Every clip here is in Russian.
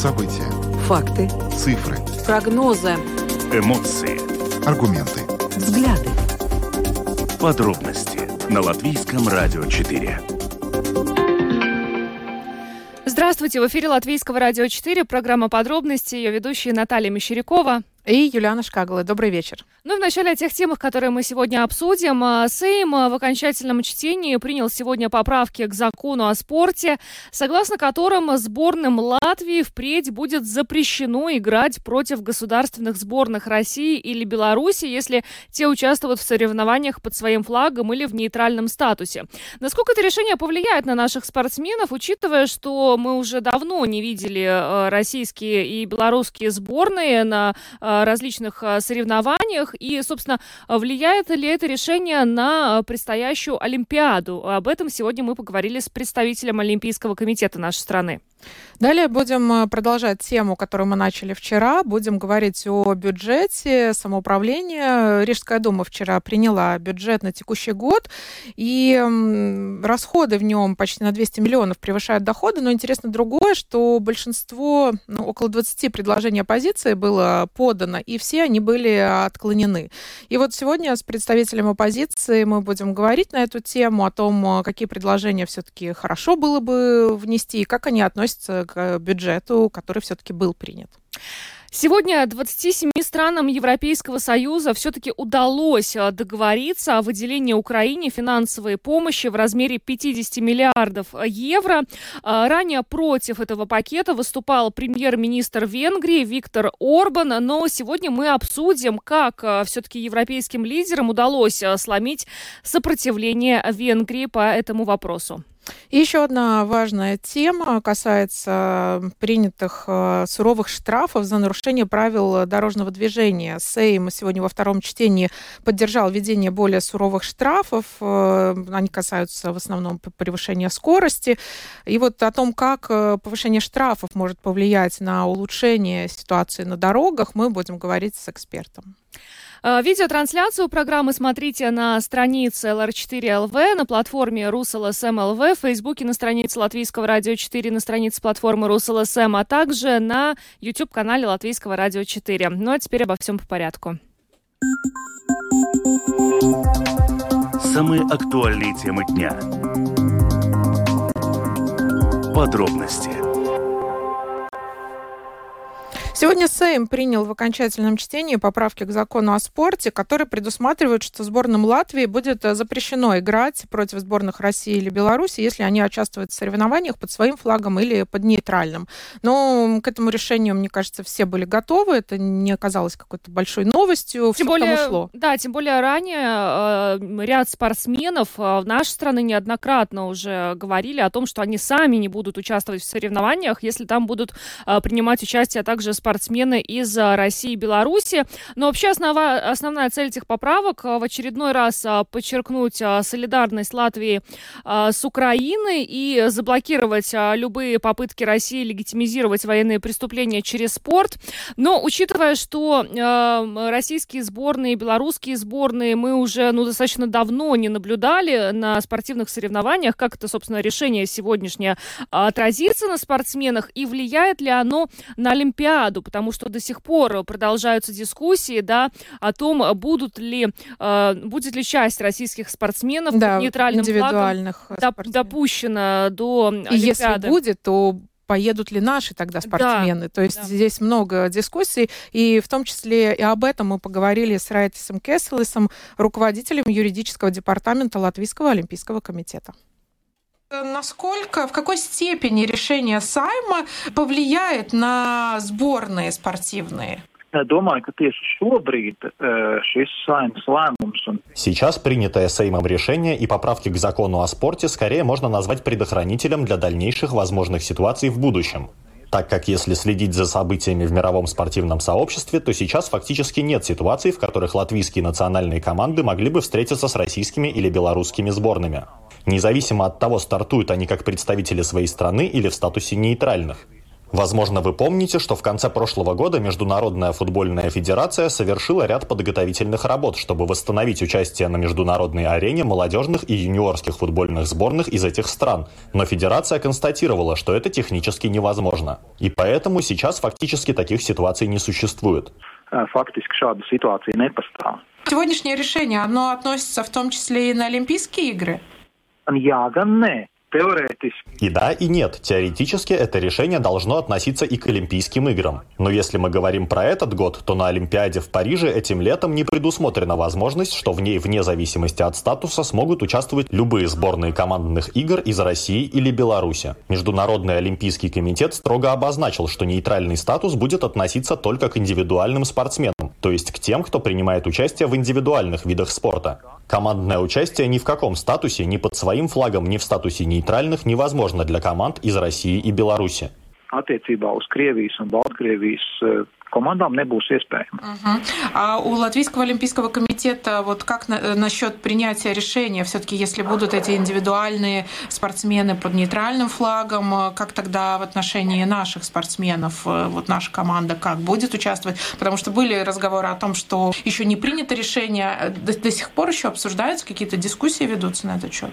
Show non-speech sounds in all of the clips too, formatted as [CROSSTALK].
События. Факты. Цифры. Прогнозы. Эмоции. Аргументы. Взгляды. Подробности на Латвийском радио 4. Здравствуйте, в эфире Латвийского радио 4, программа «Подробности», ее ведущая Наталья Мещерякова. И Юлиана Шкагала. Добрый вечер. Ну и в начале о тех темах, которые мы сегодня обсудим. А, Сейм а, в окончательном чтении принял сегодня поправки к закону о спорте, согласно которым сборным Латвии впредь будет запрещено играть против государственных сборных России или Беларуси, если те участвуют в соревнованиях под своим флагом или в нейтральном статусе. Насколько это решение повлияет на наших спортсменов, учитывая, что мы уже давно не видели а, российские и белорусские сборные на различных соревнованиях, и, собственно, влияет ли это решение на предстоящую Олимпиаду? Об этом сегодня мы поговорили с представителем Олимпийского комитета нашей страны. Далее будем э, продолжать тему, которую мы начали вчера. Будем говорить о бюджете самоуправления. Рижская дума вчера приняла бюджет на текущий год, и расходы в нем почти на 200 миллионов превышают доходы. Но интересно другое, что большинство, ну, около 20 предложений оппозиции было подано, и все они были отклонены. И вот сегодня с представителем оппозиции мы будем говорить на эту тему, о том, какие предложения все-таки хорошо было бы внести, и как они относятся к бюджету, который все-таки был принят. Сегодня 27 странам Европейского Союза все-таки удалось э, договориться о выделении Украине финансовой помощи в размере 50 миллиардов евро. Э, ранее против этого пакета выступал премьер-министр Венгрии Виктор Орбан, но сегодня мы обсудим, как э, все-таки европейским лидерам удалось сломить сопротивление Венгрии по этому вопросу. И еще одна важная тема касается принятых э, суровых штрафов за нарушение правил дорожного движения. Сейм сегодня во втором чтении поддержал введение более суровых штрафов. Э, они касаются в основном превышения скорости. И вот о том, как э, повышение штрафов может повлиять на улучшение ситуации на дорогах, мы будем говорить с экспертом. Э, видеотрансляцию программы смотрите на странице LR4LV, на платформе RusLSM.LV, в Фейсбуке на странице Латвийского радио 4, на странице платформы RusLSM, а также на YouTube-канале Латвийского радио 4. Ну а теперь обо всем по порядку. Самые актуальные темы дня. Подробности Сегодня Сейм принял в окончательном чтении поправки к закону о спорте, которые предусматривают, что сборным Латвии будет э, запрещено играть против сборных России или Беларуси, если они участвуют в соревнованиях под своим флагом или под нейтральным. Но к этому решению, мне кажется, все были готовы. Это не оказалось какой-то большой новостью. Тем более, шло. Да, тем более ранее э, ряд спортсменов э, в нашей стране неоднократно уже говорили о том, что они сами не будут участвовать в соревнованиях, если там будут э, принимать участие также спортсмены спортсмены из а, России и Беларуси. Но вообще основа, основная цель этих поправок а, в очередной раз а, подчеркнуть солидарность Латвии с Украиной и заблокировать любые попытки России легитимизировать военные преступления через спорт. Но учитывая, что российские сборные, белорусские сборные мы уже ну, достаточно давно не наблюдали на спортивных соревнованиях, как это, собственно, решение сегодняшнее отразится на спортсменах и влияет ли оно на Олимпиаду году, потому что до сих пор продолжаются дискуссии, да, о том, будут ли, э, будет ли часть российских спортсменов да, нейтральным индивидуальных флагом доп, допущена до И если будет, то поедут ли наши тогда спортсмены. Да, То есть да. здесь много дискуссий, и в том числе и об этом мы поговорили с Райтисом Кесселесом, руководителем юридического департамента Латвийского олимпийского комитета. Насколько, в какой степени решение Сайма повлияет на сборные спортивные? Un... Сейчас принятое Сеймом решение и поправки к закону о спорте скорее можно назвать предохранителем для дальнейших возможных ситуаций в будущем. Так как если следить за событиями в мировом спортивном сообществе, то сейчас фактически нет ситуаций, в которых латвийские национальные команды могли бы встретиться с российскими или белорусскими сборными. Независимо от того, стартуют они как представители своей страны или в статусе нейтральных. Возможно, вы помните, что в конце прошлого года Международная футбольная федерация совершила ряд подготовительных работ, чтобы восстановить участие на международной арене молодежных и юниорских футбольных сборных из этих стран. Но федерация констатировала, что это технически невозможно. И поэтому сейчас фактически таких ситуаций не существует. Фактически šāda situācija nepastāv. Сегодняшнее решение, оно относится в том числе и на Олимпийские игры? Теоретически. И да, и нет. Теоретически это решение должно относиться и к Олимпийским играм. Но если мы говорим про этот год, то на Олимпиаде в Париже этим летом не предусмотрена возможность, что в ней вне зависимости от статуса смогут участвовать любые сборные командных игр из России или Беларуси. Международный Олимпийский комитет строго обозначил, что нейтральный статус будет относиться только к индивидуальным спортсменам, то есть к тем, кто принимает участие в индивидуальных видах спорта. Командное участие ни в каком статусе, ни под своим флагом, ни в статусе нейтральных невозможно для команд из России и Беларуси. Командам nebūs iespējams. Угу. А у Латвийского олимпийского комитета вот как на, насчет принятия решения, все-таки если будут эти индивидуальные спортсмены под нейтральным флагом, э, как тогда в отношении наших спортсменов, э, вот наша команда как будет участвовать? Потому что были разговоры о том, что еще не принято решение, до, до сих пор еще обсуждаются, какие-то дискуссии ведутся на этот счет?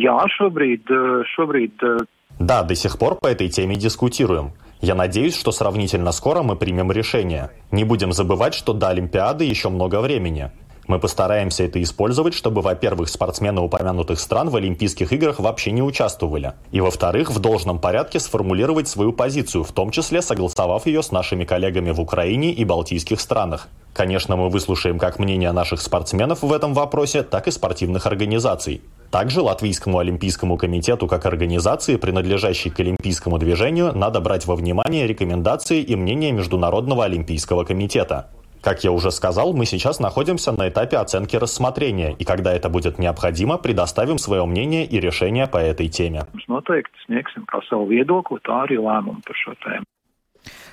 Jā, šobrīd, šobrīd Да, до сих пор по этой теме дискутируем. Я надеюсь, что сравнительно скоро мы примем решение. Не будем забывать, что до Олимпиады еще много времени. Мы постараемся это использовать, чтобы, во-первых, спортсмены упомянутых стран в Олимпийских играх вообще не участвовали, и, во-вторых, в должном порядке сформулировать свою позицию, в том числе согласовав ее с нашими коллегами в Украине и Балтийских странах. Конечно, мы выслушаем как мнение наших спортсменов в этом вопросе, так и спортивных организаций. Также Латвийскому олимпийскому комитету как организации, принадлежащей к олимпийскому движению, надо брать во внимание рекомендации и мнения Международного олимпийского комитета. Как я уже сказал, мы сейчас находимся на этапе оценки рассмотрения, и когда это будет необходимо, предоставим свое мнение и решение по этой теме.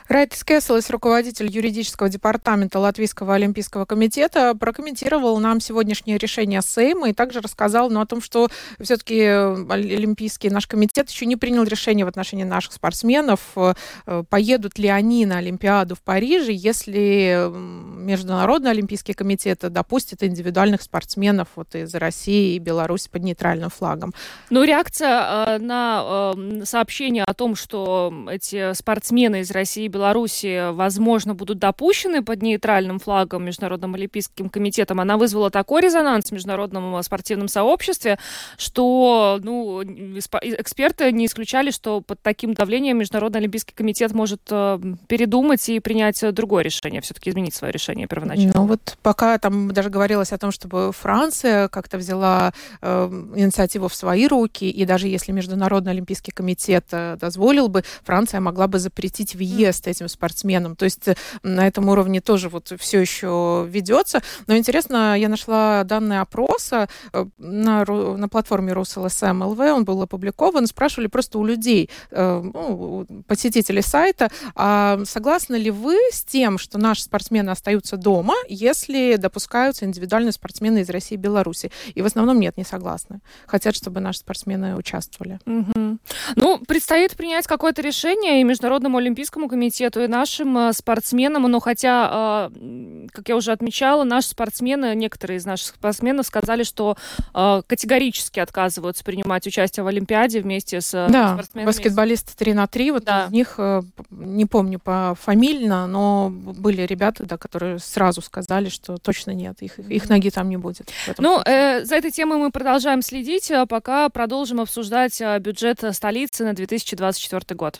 Райтис Кесселес, руководитель юридического департамента Латвийского олимпийского комитета, прокомментировал нам сегодняшнее решение Сейма и также рассказал ну, о том, что все-таки Олимпийский наш комитет еще не принял решение в отношении наших спортсменов, э, поедут ли они на Олимпиаду в Париже, если Международный олимпийский комитет допустит индивидуальных спортсменов вот из России и Беларуси под нейтральным флагом. Ну, реакция э, на э, сообщение о том, что эти спортсмены из России и Беларуси, возможно, будут допущены под нейтральным флагом Международным олимпийским комитетом, она вызвала такой резонанс в международном спортивном сообществе, что ну, эксперты не исключали, что под таким давлением Международный олимпийский комитет может э, передумать и принять другое решение, все-таки изменить свое решение первоначально. Ну вот пока там даже говорилось о том, чтобы Франция как-то взяла э, инициативу в свои руки, и даже если Международный олимпийский комитет э, дозволил бы, Франция могла бы запретить въезд этим спортсменам. То есть э, на этом уровне тоже вот все еще ведется. Но интересно, я нашла данные опроса э, на, на платформе РусЛСМ ЛВ, он был опубликован, спрашивали просто у людей, э, ну, посетителей сайта, а согласны ли вы с тем, что наши спортсмены остаются дома, если допускаются индивидуальные спортсмены из России и Беларуси? И в основном нет, не согласны. Хотят, чтобы наши спортсмены участвовали. Угу. Ну, предстоит принять какое-то решение, и Международному олимпийскому комитету, и нашим э, спортсменам, но хотя, э, как я уже отмечала, наши спортсмены, некоторые из наших спортсменов сказали, что э, категорически отказываются принимать участие в Олимпиаде вместе с да, спортсменами. баскетболисты 3 на 3, вот да. из них, не помню по фамильно, но были ребята, да, которые сразу сказали, что точно нет, их, их ноги там не будет. Ну, э, за этой темой мы продолжаем следить, а пока продолжим обсуждать бюджет столицы на 2024 год.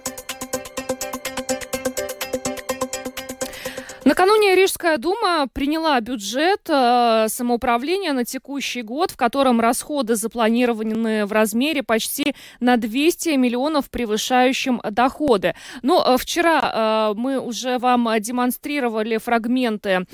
Накануне Рижская дума приняла бюджет э, самоуправления на текущий год, в котором расходы запланированы в размере почти на 200 миллионов, превышающим доходы. Но ну, э, вчера э, мы уже вам демонстрировали фрагменты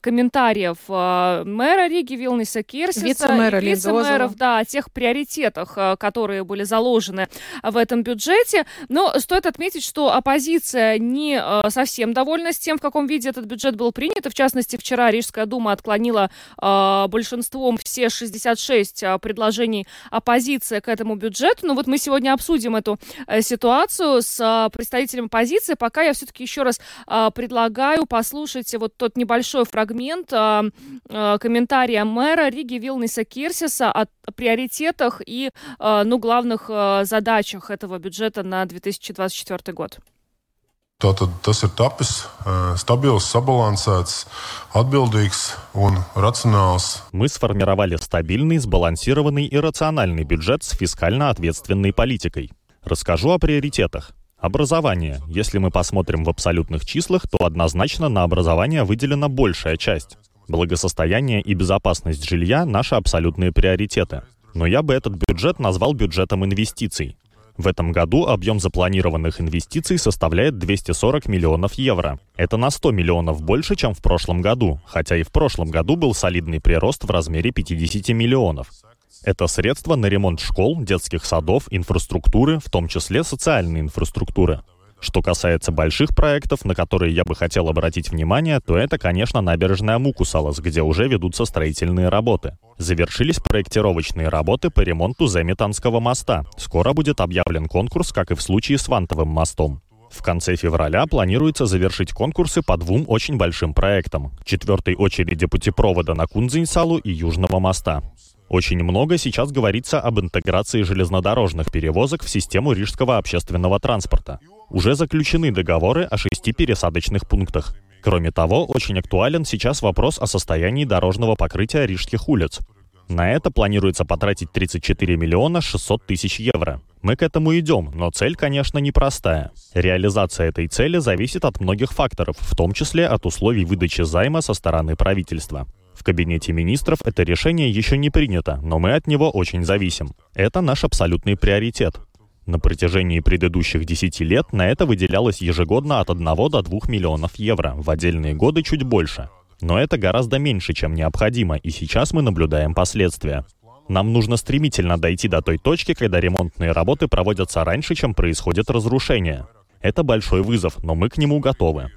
комментариев мэра Риги Вилниса Кирсиса вице-мэра и вице-мэров, да, о тех приоритетах, которые были заложены в этом бюджете. Но стоит отметить, что оппозиция не совсем довольна с тем, в каком виде этот этот бюджет был принят, и в частности вчера Рижская дума отклонила э, большинством все 66 э, предложений оппозиции к этому бюджету. Ну вот мы сегодня обсудим эту э, ситуацию с э, представителем оппозиции. Пока я все-таки еще раз э, предлагаю послушать вот тот небольшой фрагмент э, э, комментария мэра Риги Вилниса Кирсиса о приоритетах и, э, ну, главных э, задачах этого бюджета на 2024 год. Tātad tas ir tapis стабils, sabalansēts, atbildīgs un рационāls. Мы сформировали стабильный, сбалансированный и рациональный бюджет с фискально ответственной политикой. Расскажу о приоритетах. Образование. Если мы посмотрим в абсолютных числах, то однозначно на образование выделена большая часть. Благосостояние и безопасность жилья – наши абсолютные приоритеты. Но я бы этот бюджет назвал бюджетом инвестиций. В этом году объем запланированных инвестиций составляет 240 миллионов евро. Это на 100 миллионов больше, чем в прошлом году, хотя и в прошлом году был солидный прирост в размере 50 миллионов. Это средства на ремонт школ, детских садов, инфраструктуры, в том числе социальной инфраструктуры. Что касается больших проектов, на которые я бы хотел обратить внимание, то это, конечно, набережная Мукусалас, где уже ведутся строительные работы. Завершились проектировочные работы по ремонту Земитанского моста. Скоро будет объявлен конкурс, как и в случае с Вантовым мостом. В конце февраля планируется завершить конкурсы по двум очень большим проектам. Четвертой очереди путепровода на Кунзинсалу и Южного моста. Очень много сейчас говорится об интеграции железнодорожных перевозок в систему рижского общественного транспорта. Уже заключены договоры о шести пересадочных пунктах. Кроме того, очень актуален сейчас вопрос о состоянии дорожного покрытия рижских улиц. На это планируется потратить 34 миллиона 600 тысяч евро. Мы к этому идем, но цель, конечно, непростая. Реализация этой цели зависит от многих факторов, в том числе от условий выдачи займа со стороны правительства. В кабинете министров это решение еще не принято, но мы от него очень зависим. Это наш абсолютный приоритет. На протяжении предыдущих 10 лет на это выделялось ежегодно от 1 до 2 миллионов евро, в отдельные годы чуть больше. Но это гораздо меньше, чем необходимо, и сейчас мы наблюдаем последствия. Нам нужно стремительно дойти до той точки, когда ремонтные работы проводятся раньше, чем происходит разрушение. Это большой вызов, но мы к нему готовы.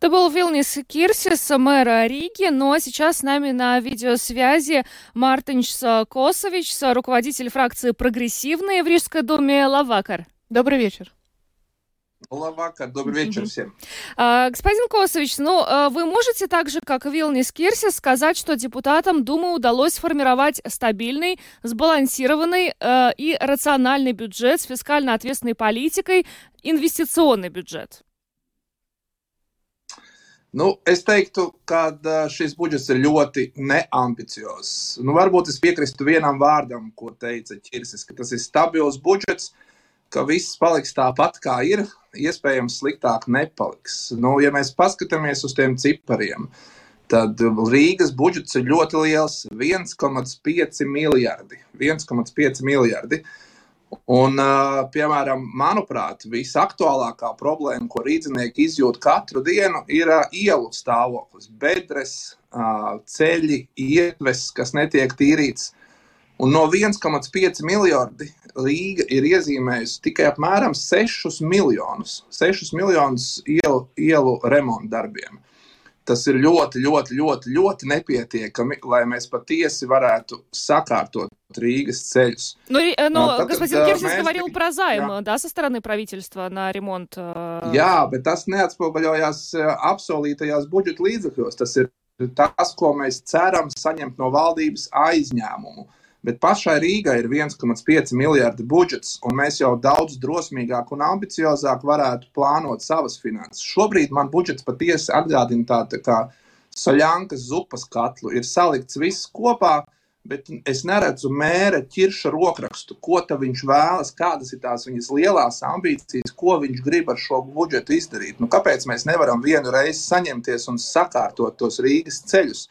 Это был Вилнис Кирсис, мэра Риги, но сейчас с нами на видеосвязи Мартинч Косович, руководитель фракции «Прогрессивные» в Рижской думе Лавакар. Добрый вечер. Лавака, добрый вечер всем. А, господин Косович, ну, а, вы можете так же, как Вилнис Кирсис, сказать, что депутатам Думы удалось сформировать стабильный, сбалансированный э, и рациональный бюджет с фискально ответственной политикой, инвестиционный бюджет? Nu, es teiktu, ka šis budžets ir ļoti neambiciozs. Nu, varbūt es piekrītu vienam vārdam, ko teica Čirsis, ka tas ir stabils budžets, ka viss paliks tāpat, kā ir. Iespējams, sliktāk nepaliks. Nu, ja mēs paskatāmies uz tiem cipariem, tad Rīgas budžets ir ļoti liels - 1,5 miljardi. 1,5 miljardi. Uh, Un, piemēram, manuprāt, visaktuālākā problēma, ko rīznieki izjūt katru dienu, ir ielu stāvoklis, bedres, ceļi, ietves, kas netiek tīrīts. Un no 1,5 miljardi Rīga ir iezīmējusi tikai apmēram 6 miljonus, 6 miljonus ielu, ielu remontu darbiem tas ir ļoti, ļoti, ļoti, ļoti nepietiekami, lai mēs patiesi varētu sakārtot Ригас цельс. Ну, ну а, господин Кирсис mēs... говорил про займ, jā. да, со стороны правительства на ремонт. Uh... Jā, bet tas neatspoguļojās apsolītajās budžeta līdzekļos. Tas ir tas, ko mēs ceram saņemt no valdības aizņēmumu. Uh, Bet pašai Rīgai ir 1,5 miljardi budžets, un mēs jau daudz drosmīgāk un ambiciozāk varētu plānot savas finanses. Šobrīd man budžets patiesi atgādina tādu kā saļankas zupas katlu. Ir salikts viss kopā, bet es neredzu mēra ķirša rokrakstu, ko viņš vēlas, kādas ir tās viņas lielās ambīcijas, ko viņš grib ar šo budžetu izdarīt. Nu, kāpēc mēs nevaram vienu reizi saņemties un sakārtot tos Rīgas ceļus?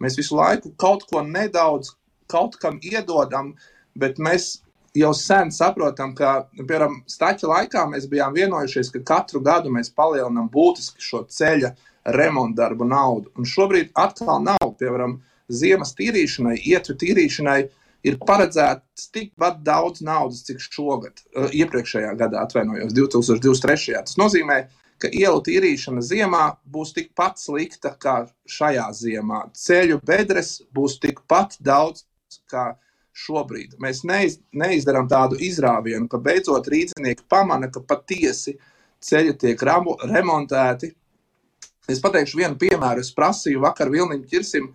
Mēs visu laiku kaut ko nedaudz kaut kam iedodam, bet mēs jau sen saprotam, ka, piemēram, Stača laikā mēs bijām vienojušies, ka katru gadu mēs palielinām būtiski šo ceļa remontu darbu naudu. Un šobrīd atkal nav, piemēram, ziemas tīrīšanai, ietru tīrīšanai ir paredzēts tikpat daudz naudas, cik šogad, uh, iepriekšējā gadā, atvainojos, 2023. Tas nozīmē, ka ielu tīrīšana ziemā būs tikpat slikta kā šajā ziemā. Ceļu bedres būs tikpat daudz kā šobrīd. Mēs neiz, neizdarām tādu izrāvienu, ka beidzot rīznieki pamana, ka patiesi ceļi tiek ramu, remontēti. Es pateikšu vienu piemēru. Es prasīju vakar Vilniņam Čirsim,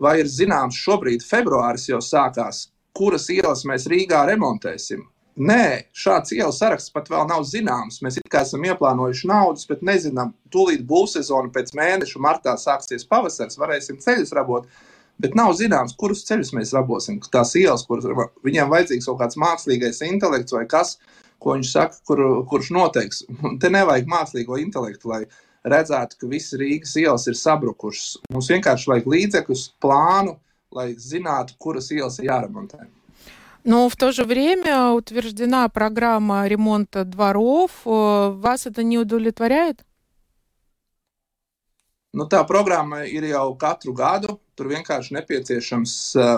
vai ir zināms, šobrīd februāris jau sākās, kuras ielas mēs Rīgā remontēsim. Nē, šāds ielas saraksts pat vēl nav zināms. Mēs kā esam ieplānojuši naudas, bet nezinām, tūlīt būs sezona, pēc mēneša martā sāksies pavasaris, varēsim ceļus rabot. Bet nav zināms, kurus ceļus mēs rabosim. Tās ielas, kuras viņiem vajadzīgs kaut kāds mākslīgais intelekts vai kas, ko viņš saka, kur, kurš noteiks. Te nevajag mākslīgo intelektu, lai redzētu, ka visas Rīgas ielas ir sabrukušas. Mums vienkārši vajag līdzekļus, plānu, lai zinātu, kuras ielas ir jāremontē. Но в то же время утверждена программа ремонта дворов. Вас это не удовлетворяет? Nu, tā programma ir jau katru gadu. Tur vienkārši nepieciešams uh,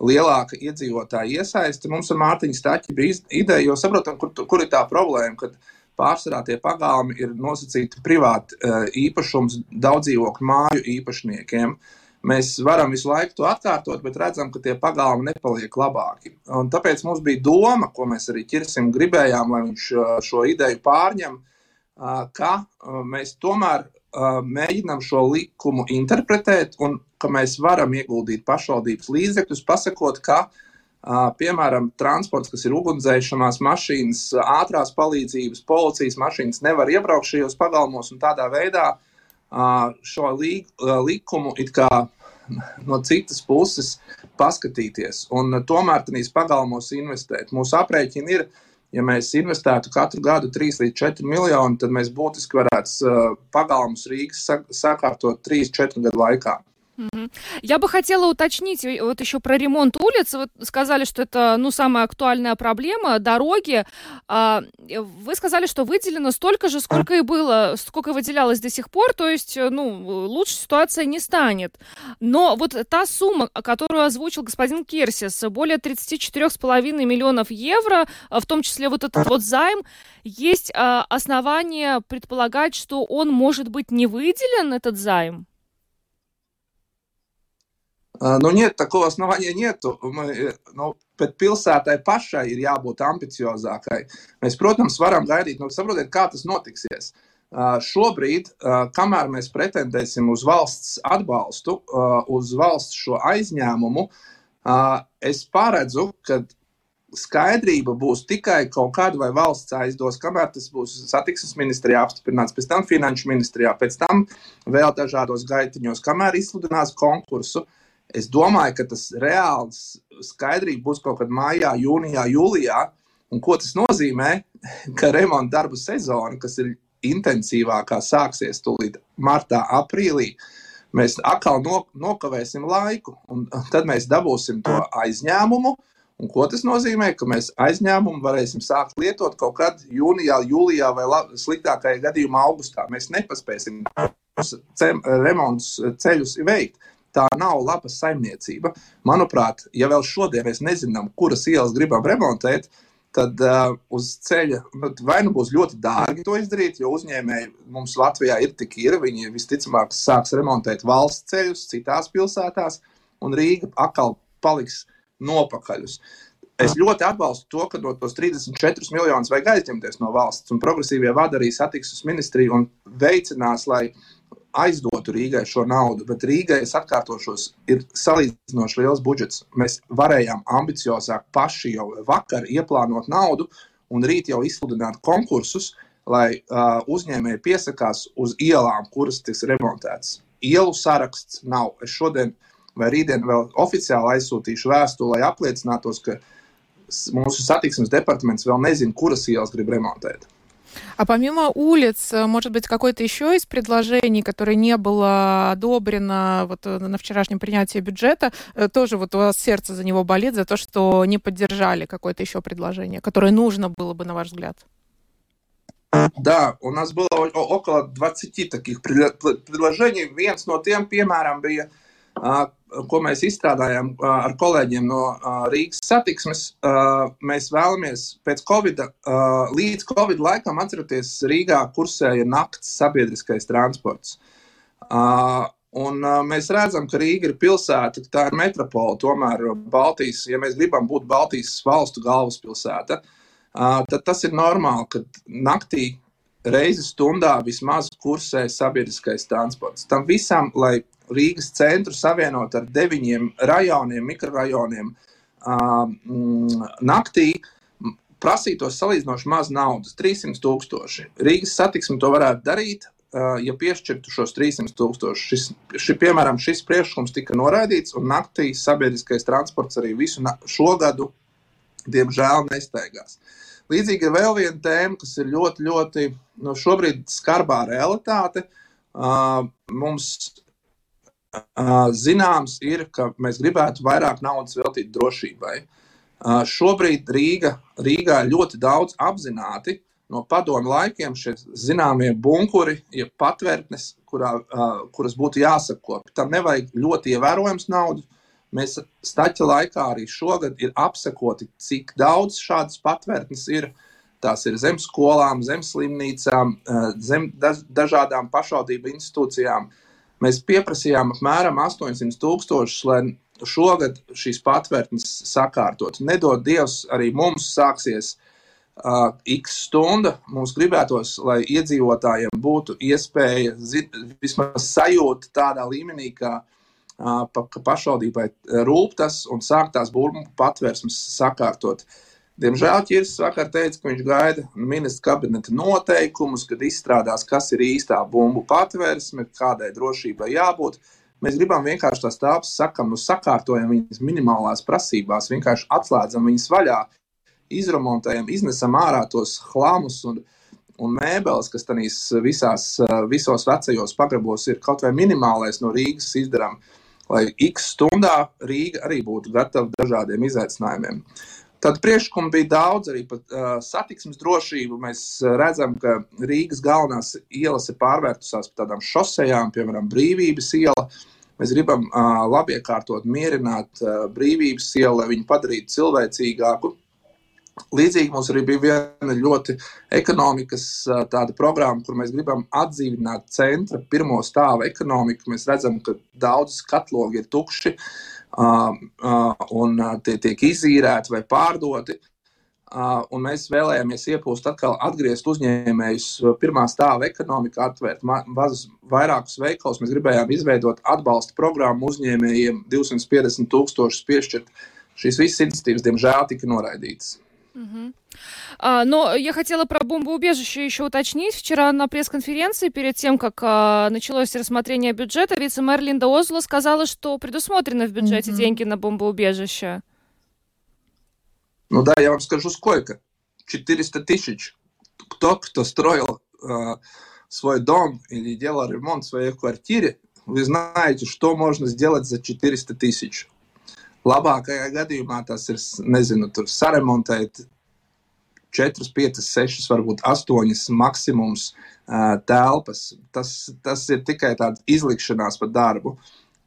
lielāka iedzīvotāja iesaiste. Mums ar Mārtiņu Staķi bija ideja, jo saprotam, kur, kur ir tā problēma, kad uh, pārsvarā tie pagalmi ir nosacīti privāti eh, īpašums daudzdzīvokļu māju īpašniekiem. Mēs varam visu laiku to atkārtot, bet redzam, ka tie pagalmi nepaliek labāki. Un tāpēc mums bija doma, ko mēs arī ķirsim gribējām, lai viņš eh, šo ideju pārņem, ka mēs tomēr mēģinām šo likumu interpretēt un ka mēs varam ieguldīt pašvaldības līdzekļus, pasakot, ka uh, Piemēram, transports, kas ir ugunsdzēšanās mašīnas, ātrās palīdzības, policijas mašīnas nevar iebraukt šajos pagalmos un tādā veidā šo likumu it kā no citas puses paskatīties un tomēr tādīs pagalmos investēt. Mūsu aprēķini ir, ja mēs investētu katru gadu 3 līdz 4 miljoni, tad mēs būtiski varētu pagalmus Rīgas sakārtot 3-4 gadu laikā. Я бы хотела уточнить вот еще про ремонт улиц. Вы сказали, что это, ну, самая актуальная проблема, дороги. А, вы сказали, что выделено столько же, сколько и было, сколько выделялось до сих пор, то есть, ну, лучше ситуация не станет. Но вот та сумма, которую озвучил господин Керсис, более 34,5 миллионов евро, в том числе вот этот вот займ, есть а, основания предполагать, что он может быть не выделен, этот займ? Nu, niet, такого основания нету. Мы, nu, bet pilsētai pašai ir jābūt ambiciozākai. Mēs, protams, varam gaidīt, nu, saprotiet, kā tas notiksies. Uh, šobrīd, uh, kamēr mēs pretendēsim uz valsts atbalstu, uh, uz valsts šo aizņēmumu, es paredzu, ka skaidrība būs tikai kaut kāda vai valsts aizdos, kamēr tas būs satiksmes ministrijā apstiprināts, pēc tam finanšu ministrijā, pēc tam vēl dažādos gaitiņos, kamēr izsludinās konkursu. Uh, Es domāju, ka tas reāls skaidrība būs kaut kad maijā, jūnijā, jūlijā. Un ko tas nozīmē? [LAUGHS] Ka remonta darbu sezona, kas ir intensīvākā, sāksies tūlīt martā, aprīlī. Mēs atkal no, nokavēsim laiku, un tad mēs dabūsim to aizņēmumu. Un ko tas nozīmē? Ka mēs aizņēmumu varēsim sākt lietot kaut kad jūnijā, jūlijā vai sliktākajā gadījumā augustā. Mēs nepaspēsim remontus ceļus veikt. Tā nav laba saimniecība. Manuprāt, ja vēl šodien mēs nezinām, kuras ielas gribam remontēt, tad uh, uz ceļa nu, vai nu būs ļoti dārgi to izdarīt, jo uzņēmēji mums Latvijā ir tik ir. Viņi visticamāk sāks remontēt valsts ceļus citās pilsētās, un Rīga atkal paliks nopakaļus. Es ļoti atbalstu to, ka no tos 34 miljonus vajag aizņemties no valsts, un progresīvie vada arī satiksmes ministriju un veicinās, lai aizdotu Rīgai šo naudu, bet Rīgai, es atkārtošos, ir salīdzinoši liels budžets. Mēs varējām ambiciozāk paši jau vakar ieplānot naudu un rīt jau izsludināt konkursus, lai uh, uzņēmēji piesakās uz ielām, kuras tiks remontētas. Ielu saraksts nav. Es šodien vai rītdien vēl oficiāli aizsūtīšu vēstuli, lai apliecinātos, ka mūsu satiksmes departaments vēl nezina, kuras ielas grib remontēt. А помимо улиц, э, может быть, какое-то еще из предложений, которое не было одобрено вот э, на вчерашнем принятии бюджета, э, тоже вот у вас сердце за него болит, за то, что не поддержали какое-то еще предложение, которое нужно было бы, на ваш взгляд? Да, у нас было около 20 таких предложений. Viens no tiem, piemēram, bija ko mēs izstrādājām ar kolēģiem no Rīgas satiksmes. Mēs vēlamies pēc Covid, līdz Covid laikam atcerieties, Rīgā kursēja nakts sabiedriskais transports. Un mēs redzam, ka Rīga ir pilsēta, tā ir metropola, tomēr Baltijas, ja mēs gribam būt Baltijas valstu galvaspilsēta, tad tas ir normāli, ka naktī reizi stundā vismaz kursē sabiedriskais transports. Tam visam, lai Rīgas centru savienot ar deviņiem rajoniem, mikrorajoniem mm, naktī, prasītos salīdzinoši maz naudas - 300 tūkstoši. Rīgas satiksme to varētu darīt, ja piešķirtu šos 300 tūkstošus. Šis, ši, piemēram, šis priekšlikums tika noraidīts, un naktī sabiedriskais transports arī visu šo gadu, diemžēl, nesteigās. Līdzīgi ir vēl viena tēma, kas ir ļoti, ļoti nu, šobrīd skarbā realitāte. Mums zināms ir, ka mēs gribētu vairāk naudas veltīt drošībai. Šobrīd Rīga, Rīgā ļoti daudz apzināti no padomu laikiem šie zināmie bunkuri, ja patvērtnes, kurā, kuras būtu jāsakop. Tam nevajag ļoti ievērojams naudas. Mēs staķa laikā arī šogad ir apsekoti, cik daudz šādas patvērtnes ir. Tās ir zem skolām, zem slimnīcām, zem dažādām pašvaldību institūcijām. Mēs pieprasījām apmēram 800 tūkstošus, lai šogad šīs patvērtnes sakārtot. Nedod Dievs, arī mums sāksies uh, x stunda. Mums gribētos, lai iedzīvotājiem būtu iespēja vismaz sajūta tādā līmenī, ka, uh, pa, ka pašvaldībai rūp tas un sākt tās būvniecības patvērsmes sakārtot. Uh, Diemžēl Čirs vakar teica, ka viņš gaida ministra kabineta noteikumus, kad izstrādās, kas ir īstā bumbu patvērsme, kādai drošībai jābūt. Mēs gribam vienkārši tās tāpas, sakam, nu sakārtojam viņas minimālās prasībās, vienkārši atslēdzam viņas vaļā, izremontējam, iznesam ārā tos chlamus un, un mēbeles, kas tanīs visās, visos vecajos pagrabos ir kaut vai minimālais no Rīgas izdarām, lai x stundā Rīga arī būtu gatava dažādiem izaicinājumiem. Tad priekšlikumu bija daudz arī par uh, satiksmes drošību. Mēs redzam, ka Rīgas galvenās ielas ir pārvērtušās par tādām šosejām, piemēram, Brīvības iela. Mēs gribam uh, labi iekārtot, mierināt uh, Brīvības ielu, lai viņu padarītu cilvēcīgāku. Līdzīgi mums arī bija viena ļoti ekonomikas programma, kur mēs gribam atdzīvināt centra pirmo stāvu ekonomiku. Mēs redzam, ka daudzas katlogi ir tukši. Uh, un tie tiek izīrēti vai pārdoti. Un mēs vēlējāmies iepūst atkal, atgriezt uzņēmējus pirmā stāva ekonomikā, atvērt mazus vairākus veikalus. Mēs gribējām izveidot atbalsta programmu uzņēmējiem, 250 tūkstošus piešķirt. Šīs visas iniciatīvas, diemžēl, tika noraidītas. Угу. А, но я хотела про бомбоубежище еще уточнить. Вчера на пресс-конференции, перед тем, как а, началось рассмотрение бюджета, вице-мэр Линда Озла сказала, что предусмотрены в бюджете угу. деньги на бомбоубежище. Ну да, я вам скажу сколько. 400 тысяч. Кто, кто строил э, свой дом или делал ремонт в своей квартире, вы знаете, что можно сделать за 400 тысяч. Labākajā gadījumā tas ir, nezinu, tur saremontēt 4, 5, 6, varbūt 8 maksimums uh, telpas. Tas, tas ir tikai tāds izlikšanās par darbu.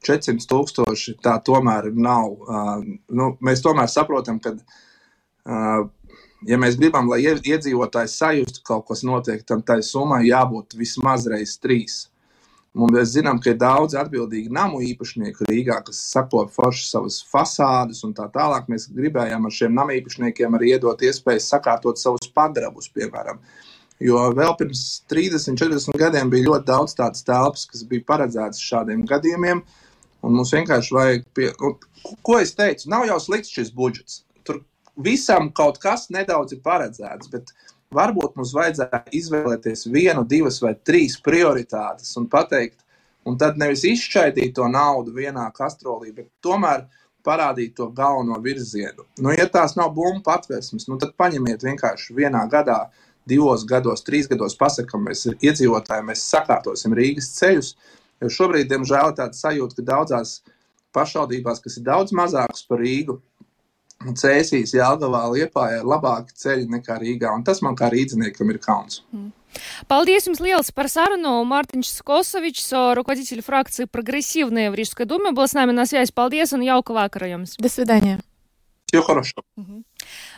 400 tūkstoši tā tomēr nav. Uh, nu, mēs tomēr saprotam, ka, uh, ja mēs gribam, lai iedzīvotājs sajustu kaut kas notiek, tam tai summai jābūt vismaz reiz trīs. Un mēs zinām, ka ir daudz atbildīgi namu īpašnieku Rīgā, kas sakop forši savas fasādes un tā tālāk. Mēs gribējām ar šiem namu īpašniekiem arī iedot iespēju sakārtot savus pagrabus, piemēram. Jo vēl pirms 30, 40 gadiem bija ļoti daudz tādas telpas, kas bija paredzētas šādiem gadījumiem. Un mums vienkārši vajag, pie... ko es teicu, nav jau slikts šis budžets. Tur visam kaut kas nedaudz ir paredzēts, bet varbūt mums vajadzētu izvēlēties vienu, divas vai trīs prioritātes un pateikt, un tad nevis izšķaidīt to naudu vienā kastrolī, bet tomēr parādīt to galveno virzienu. Nu, ja tās nav bumbu patvērsmes, nu, tad paņemiet vienkārši vienā gadā, divos gados, trīs gados, pasakām, mēs iedzīvotājiem, mēs sakārtosim Rīgas ceļus. Jo šobrīd, diemžēl, ir tāda sajūta, ka daudzās pašvaldībās, kas ir daudz mazākas par Rīgu, Cēsīs, Jālgavā, Liepājā ir labāki ceļi nekā Rīgā, un tas man kā rīdziniekam ir kauns. Mm. Paldies jums liels par sarunu. Mārtiņš Kosovичs, руководитель фракции «Прогрессивные» в Рижской думе, был с нами на связи. Paldies un jauka vakara jums. До свидания. Всего хорошего.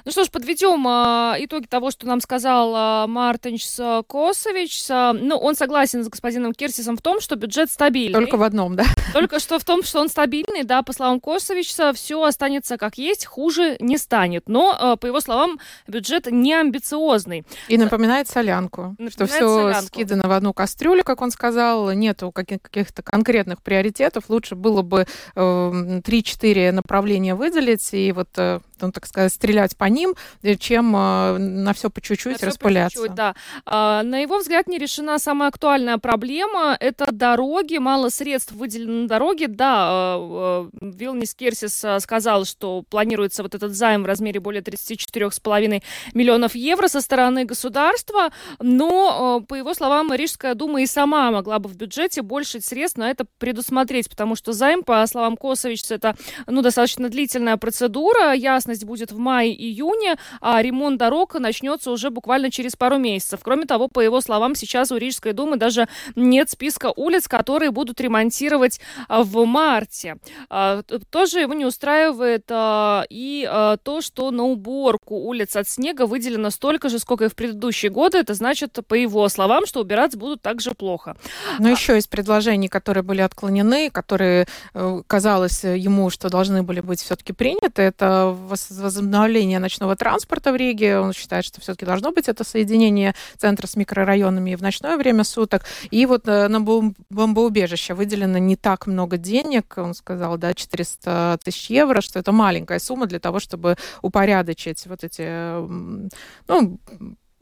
Ну что ж, подведем э, итоги того, что нам сказал э, Мартинс Косович. Э, ну, он согласен с господином Кирсисом в том, что бюджет стабильный. Только в одном, да? Только что в том, что он стабильный, да, по словам Косовича, все останется как есть, хуже не станет. Но, э, по его словам, бюджет не амбициозный. И напоминает солянку, Напоминает что все солянку. скидано в одну кастрюлю, как он сказал, нету каких- каких-то конкретных приоритетов. Лучше было бы э, 3-4 направления выделить и вот, э, ну, так сказать, стрелять по ним, э, чем э, на все по чуть-чуть На по распыляться. чуть-чуть, да. А, на его взгляд, не решена самая актуальная проблема. Это дороги, мало средств выделено на дороги. Да, э, Вилнис Керсис сказал, что планируется вот этот займ в размере более 34,5 миллионов евро со стороны государства, но, по его словам, Рижская дума и сама могла бы в бюджете больше средств на это предусмотреть, потому что займ, по словам Косовича, это ну, достаточно длительная процедура, ясность будет в мае-июне, а ремонт дорог начнется уже буквально через пару месяцев. Кроме того, по его словам, сейчас у Рижской думы даже нет списка улиц, которые будут ремонтировать а, в марте. А, Тоже его не устраивает а, и то, что на уборку улиц от снега выделено столько же, сколько и в предыдущие годы. Это значит, по его словам, что убираться будут так же плохо. Но еще из предложений, которые были отклонены, которые э, казалось ему, что должны были быть все-таки приняты, это воз- возобновление ночного транспорта в Риге. Он считает, что все-таки должно быть это соединение центра с микрорайонами в ночное время суток. И вот э, на бом- бомбоубежище выделено не так много денег, он сказал, да, 400 тысяч евро, что это маленькая сумма для того, чтобы упорядочить вот эти, м, ну,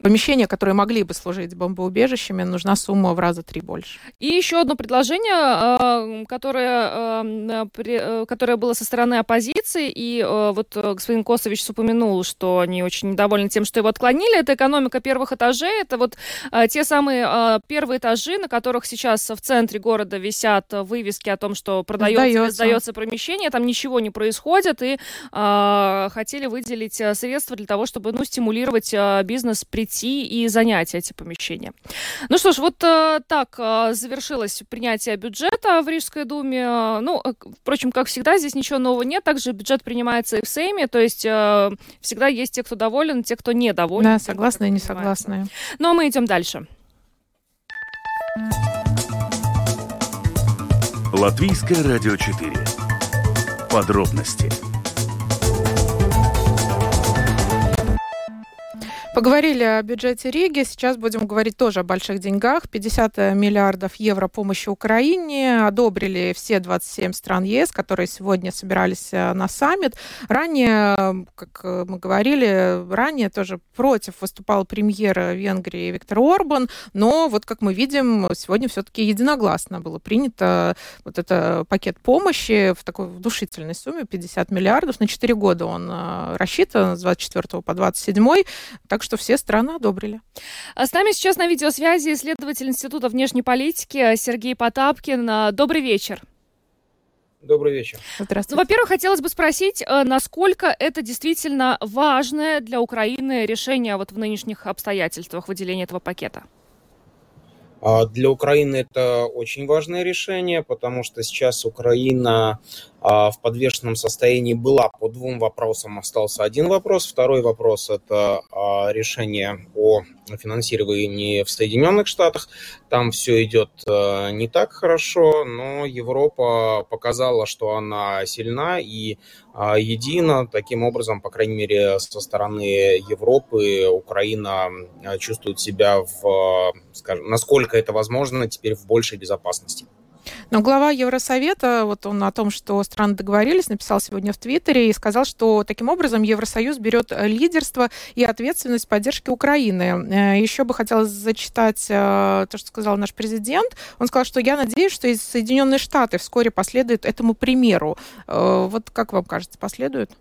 помещения, которые могли бы служить бомбоубежищами, нужна сумма в раза три больше. И еще одно предложение, э, которое, э, при- э, которое было со стороны оппозиции, и вот господин Косович упомянул, что они очень недовольны тем, что его отклонили, это экономика первых этажей, это вот те самые первые этажи, на которых сейчас в центре города висят вывески о том, что продается, Сдается. сдается помещение, там ничего не происходит, и хотели выделить средства для того, чтобы ну, стимулировать бизнес прийти и занять эти помещения. Ну что ж, вот э, так э, завершилось принятие бюджета в Рижской думе. Ну, э, впрочем, как всегда, здесь ничего нового нет. Также бюджет принимается и в Сейме, то есть э, всегда есть те, кто доволен, те, кто недоволен. Да, согласные и не согласные. Ну, а мы идем дальше. Латвийское радио 4. Подробности Поговорили о бюджете Риги, сейчас будем говорить тоже о больших деньгах. 50 миллиардов евро помощи Украине одобрили все 27 стран ЕС, которые сегодня собирались э, на саммит. Ранее, как э, мы говорили, ранее тоже против выступал премьер Венгрии Виктор Орбан, но вот как мы видим, сегодня все-таки единогласно было принято вот это пакет помощи в такой внушительной сумме 50 миллиардов. На 4 года он э, рассчитан с 24 по 27. Так что все страны одобрили. А С нами сейчас на видеосвязи исследователь Института внешней политики Сергей Потапкин. А, Добрый вечер. Добрый вечер. Ну, Здравствуйте. во-первых, хотелось бы спросить, э, насколько это действительно важное для Украины решение вот в нынешних обстоятельствах выделения этого пакета? А, Для Украины это очень важное решение, потому что сейчас Украина а, в подвешенном состоянии была по двум вопросам. Остался один вопрос. Второй вопрос – это а, решение о финансировании в Соединенных Штатах. Там все идет а, не так хорошо, но Европа показала, что она сильна и а, едина. Таким образом, по крайней мере, со стороны Европы Украина а, чувствует себя в, а, скажем, насколько это возможно, теперь в большей безопасности. Но глава Евросовета, вот он о том, что страны договорились, написал сегодня в Твиттере и сказал, что таким образом Евросоюз берет э, лидерство и ответственность в поддержке Украины. Э, Еще бы хотелось зачитать э, то, что сказал наш президент. Он сказал, что я надеюсь, что и Соединенные Штаты вскоре последуют этому примеру. Вот как вам кажется, последуют?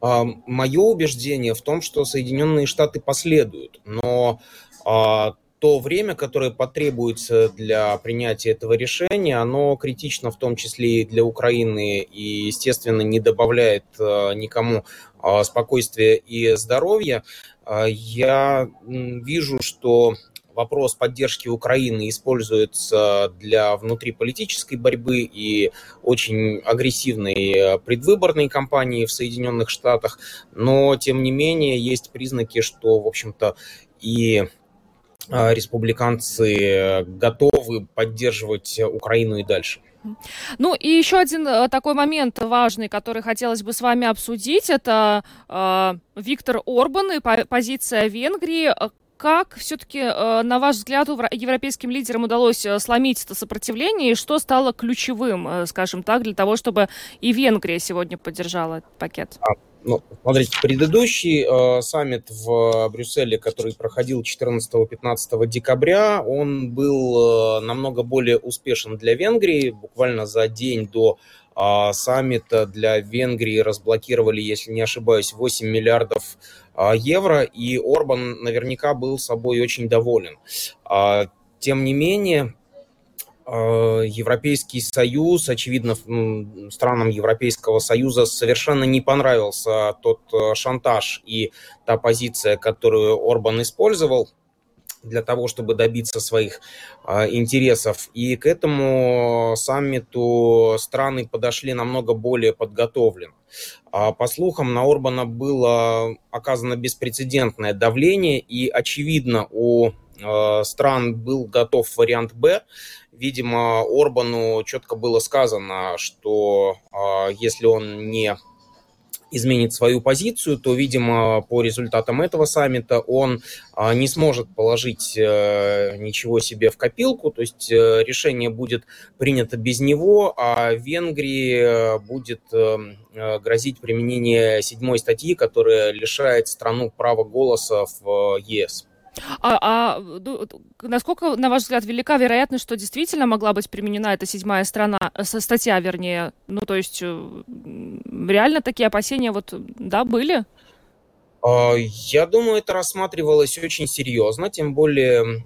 Мое убеждение в том, что Соединенные Штаты последуют, но а, то время, которое потребуется для принятия этого решения, оно критично в том числе и для Украины и, естественно, не добавляет э, никому э, спокойствия и здоровья. Э, я вижу, что вопрос поддержки Украины используется для внутриполитической борьбы и очень агрессивной предвыборной кампании в Соединенных Штатах, но тем не менее есть признаки, что, в общем-то, и республиканцы готовы поддерживать Украину и дальше. Ну и еще один э, такой момент важный, который хотелось бы с вами обсудить, это э, Виктор Орбан и позиция Венгрии. Как все-таки, э, на ваш взгляд, европейским лидерам удалось э, сломить это сопротивление, и что стало ключевым, скажем так, для того, чтобы и Венгрия сегодня поддержала этот пакет? Ну, смотрите, предыдущий э, саммит в Брюсселе, который проходил 14-15 декабря, он был э, намного более успешен для Венгрии. Буквально за день до э, саммита для Венгрии разблокировали, если не ошибаюсь, 8 миллиардов э, евро, и Орбан наверняка был собой очень доволен. Э, тем не менее, Европейский Союз, очевидно, странам Европейского Союза совершенно не понравился тот э, шантаж и та позиция, которую Орбан использовал для того, чтобы добиться своих э, интересов. И к этому саммиту страны подошли намного более подготовленно. А по слухам, на Орбана было оказано беспрецедентное давление, и, очевидно, у стран был готов вариант «Б», видимо, Орбану четко было сказано, что э, если он не изменит свою позицию, то, видимо, по результатам этого саммита он а, не сможет положить э, ничего себе в копилку, то есть э, решение будет принято без него, а Венгрии э, будет грозить применение седьмой статьи, которая лишает страну права голоса в ЕС. А, а ну, насколько, на ваш взгляд, велика вероятность, что действительно могла быть применена эта седьмая страна, э, статья, вернее? Ну, то есть, э, реально такие опасения вот, да, были? А, я думаю, это рассматривалось очень серьезно, тем более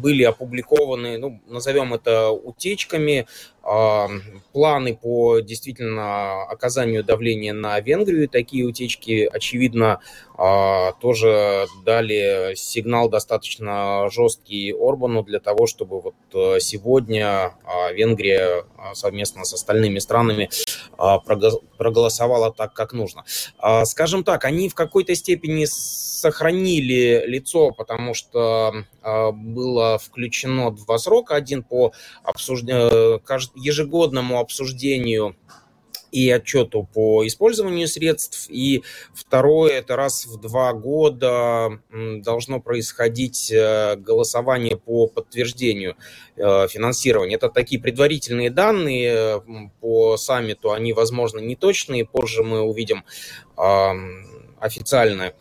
были опубликованы, ну, назовем это утечками, планы по действительно оказанию давления на Венгрию. Такие утечки, очевидно, а, тоже дали сигнал достаточно жесткий Орбану для того, чтобы вот э, сегодня а, Венгрия а, совместно с остальными странами проголосовала так, как нужно. Скажем так, они в какой-то степени сохранили лицо, потому что было включено два срока. Один по обсуждению, ежегодному обсуждению и отчету по использованию средств. И второе, это раз в два года должно происходить э, голосование по подтверждению э, финансирования. Это такие предварительные данные э, по саммиту, они, возможно, неточные. Позже мы увидим официально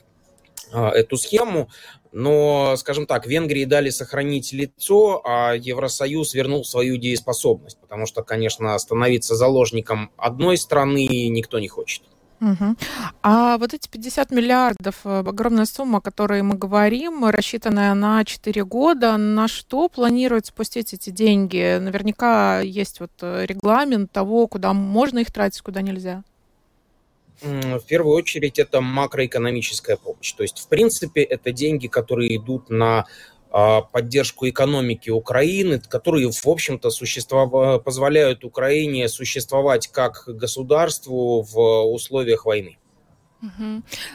эту схему. Но, скажем так, Венгрии дали сохранить лицо, а Евросоюз вернул свою дееспособность, потому что, конечно, становиться заложником одной страны никто не хочет. Угу. А вот эти 50 миллиардов, э, огромная сумма, о которой мы говорим, рассчитанная на 4 года, на что планируют спустить эти деньги? Наверняка есть вот э, регламент того, куда можно их тратить, куда нельзя в первую очередь это макроэкономическая помощь. То есть, в принципе, это деньги, которые идут на а, поддержку экономики Украины, которые, в общем-то, существов... позволяют Украине существовать как государству в условиях войны.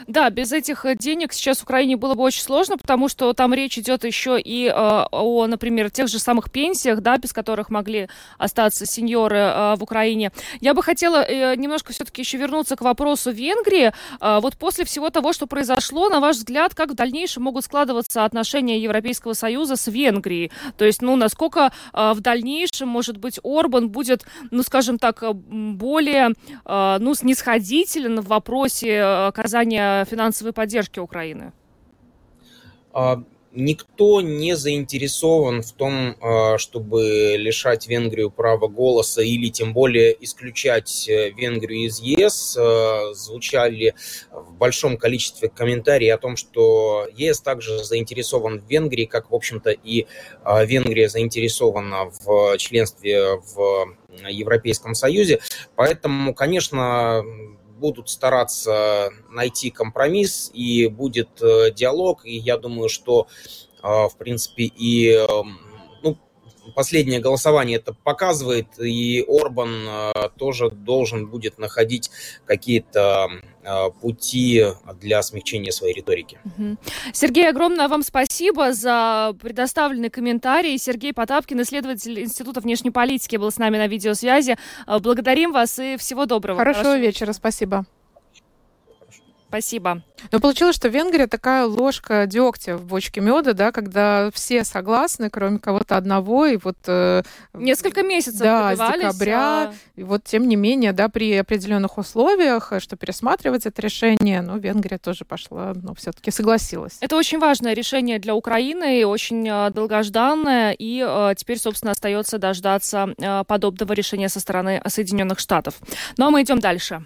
Да, без этих э, денег сейчас Украине было бы очень сложно, потому что там речь идет еще и э, о, например, тех же самых пенсиях, да, без которых могли остаться сеньоры э, в Украине. Я бы хотела э, немножко все-таки еще вернуться к вопросу Венгрии. Э, вот после всего того, что произошло, на ваш взгляд, как в дальнейшем могут складываться отношения Европейского Союза с Венгрией? То есть, ну, насколько э, в дальнейшем, может быть, Орбан будет, ну, скажем так, более, э, ну, снисходителен в вопросе оказания финансовой поддержки Украины? А, никто не заинтересован в том, э, чтобы лишать Венгрию права голоса или тем более исключать э, Венгрию из ЕС. Звучали в большом количестве комментариев о том, что ЕС также заинтересован в Венгрии, как, в общем-то, и Венгрия заинтересована в членстве в Европейском Союзе. Поэтому, конечно, будут стараться найти компромисс, и будет э, диалог, и я думаю, что, э, в принципе, и эм, последнее голосование это показывает, и Орбан э, тоже должен будет находить какие-то пути для смягчения своей риторики. Сергей, огромное вам спасибо за предоставленный комментарий. Сергей Потапкин, исследователь Института внешней политики, был с нами на видеосвязи. Благодарим вас и всего доброго. Хорошего Хорошо. вечера, спасибо. Спасибо. Но получилось, что Венгрия такая ложка дегтя в бочке меда, да, когда все согласны, кроме кого-то одного, и вот... Э, Несколько месяцев Да, с декабря, а... и вот тем не менее, да, при определенных условиях, э, что пересматривать это решение, ну, Венгрия тоже пошла, но все-таки согласилась. Это очень важное решение для Украины, очень э, долгожданное, и э, теперь, собственно, остается дождаться э, подобного решения со стороны Соединенных Штатов. Ну, а мы идем дальше.